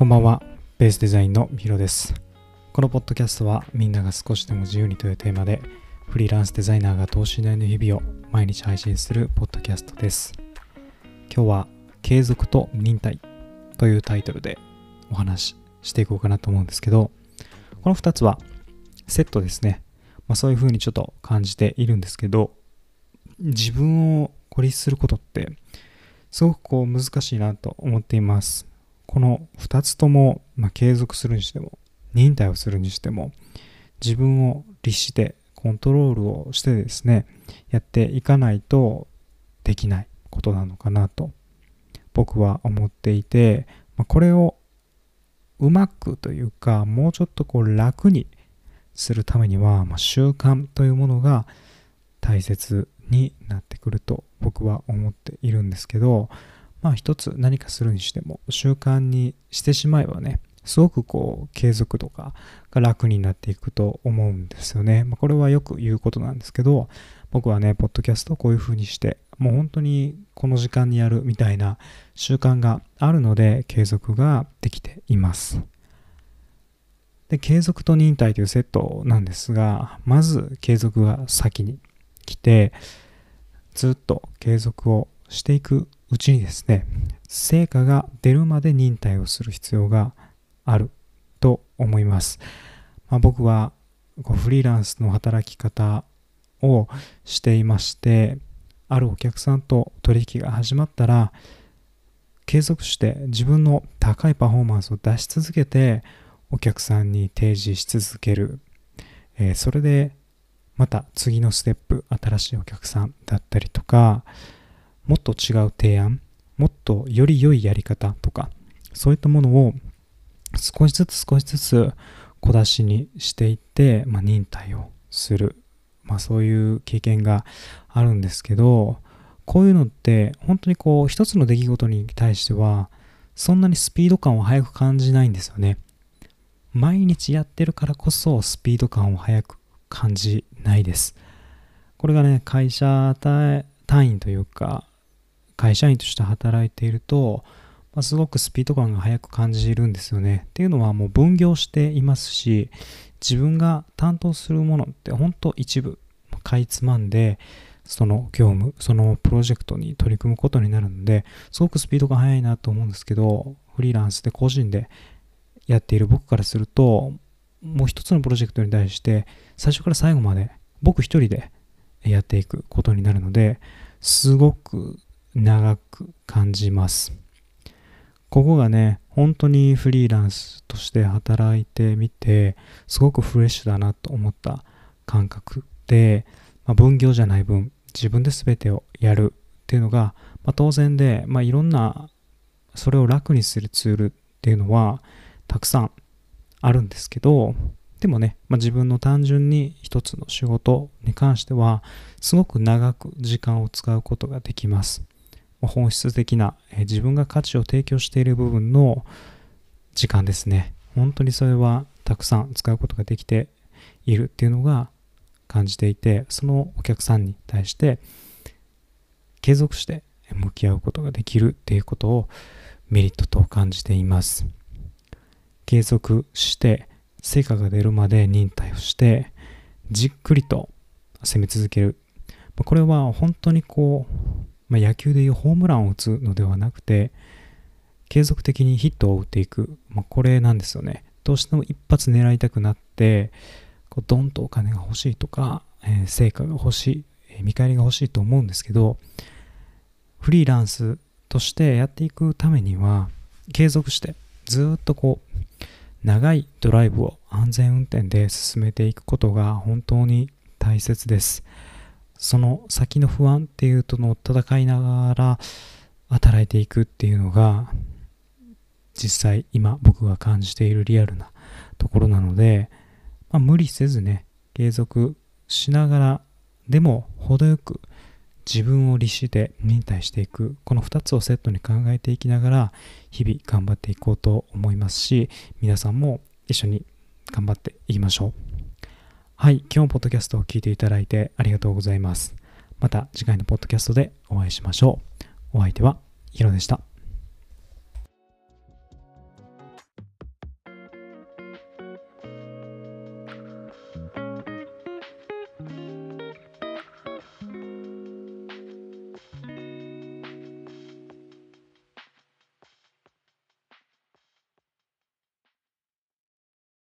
こんばんは、ベースデザインのヒロです。このポッドキャストはみんなが少しでも自由にというテーマでフリーランスデザイナーが等身大の日々を毎日配信するポッドキャストです。今日は継続と忍耐というタイトルでお話ししていこうかなと思うんですけど、この2つはセットですね。まあ、そういう風にちょっと感じているんですけど、自分を孤立することってすごくこう難しいなと思っています。この2つとも、まあ、継続するにしても忍耐をするにしても自分を律してコントロールをしてですねやっていかないとできないことなのかなと僕は思っていて、まあ、これをうまくというかもうちょっとこう楽にするためには、まあ、習慣というものが大切になってくると僕は思っているんですけどまあ一つ何かするにしても習慣にしてしまえばねすごくこう継続とかが楽になっていくと思うんですよね。まあ、これはよく言うことなんですけど僕はねポッドキャストをこういう風にしてもう本当にこの時間にやるみたいな習慣があるので継続ができています。で継続と忍耐というセットなんですがまず継続が先に来てずっと継続をしていくうちにですね成果が出るまで忍耐をする必要があると思います、まあ、僕はこうフリーランスの働き方をしていましてあるお客さんと取引が始まったら継続して自分の高いパフォーマンスを出し続けてお客さんに提示し続ける、えー、それでまた次のステップ新しいお客さんだったりとかもっと違う提案もっとより良いやり方とかそういったものを少しずつ少しずつ小出しにしていって、まあ、忍耐をする、まあ、そういう経験があるんですけどこういうのって本当にこう一つの出来事に対してはそんなにスピード感を速く感じないんですよね。毎日やってるからこそスピード感を速く感じないです。これがね会社単位というか会社員として働いていると、まあ、すごくスピード感が速く感じるんですよね。っていうのはもう分業していますし自分が担当するものって本当一部かいつまんでその業務そのプロジェクトに取り組むことになるのですごくスピードが速いなと思うんですけどフリーランスで個人でやっている僕からするともう一つのプロジェクトに対して最初から最後まで僕一人でやっていくことになるのですごく長く感じます。ここがね、本当にフリーランスとして働いてみて、すごくフレッシュだなと思った感覚で、まあ、分業じゃない分、自分で全てをやるっていうのが、まあ、当然で、まあ、いろんな、それを楽にするツールっていうのは、たくさんあるんですけど、でもね、まあ、自分の単純に一つの仕事に関しては、すごく長く時間を使うことができます。本質的な、え自分が価値を提供している部分の時間ですね。本当にそれはたくさん使うことができているっていうのが感じていて、そのお客さんに対して継続して向き合うことができるっていうことをメリットと感じています。継続して成果が出るまで忍耐をしてじっくりと攻め続ける。これは本当にこうまあ、野球でいうホームランを打つのではなくて、継続的にヒットを打っていく、まあ、これなんですよね。どうしても一発狙いたくなって、こうドンとお金が欲しいとか、えー、成果が欲しい、えー、見返りが欲しいと思うんですけど、フリーランスとしてやっていくためには、継続してずっとこう、長いドライブを安全運転で進めていくことが本当に大切です。その先の不安っていうとの戦いながら働いていくっていうのが実際今僕が感じているリアルなところなので、まあ、無理せずね継続しながらでも程よく自分を律して忍耐していくこの2つをセットに考えていきながら日々頑張っていこうと思いますし皆さんも一緒に頑張っていきましょう。はい、今日もポッドキャストを聞いていただいてありがとうございます。また次回のポッドキャストでお会いしましょう。お相手はヒロでした。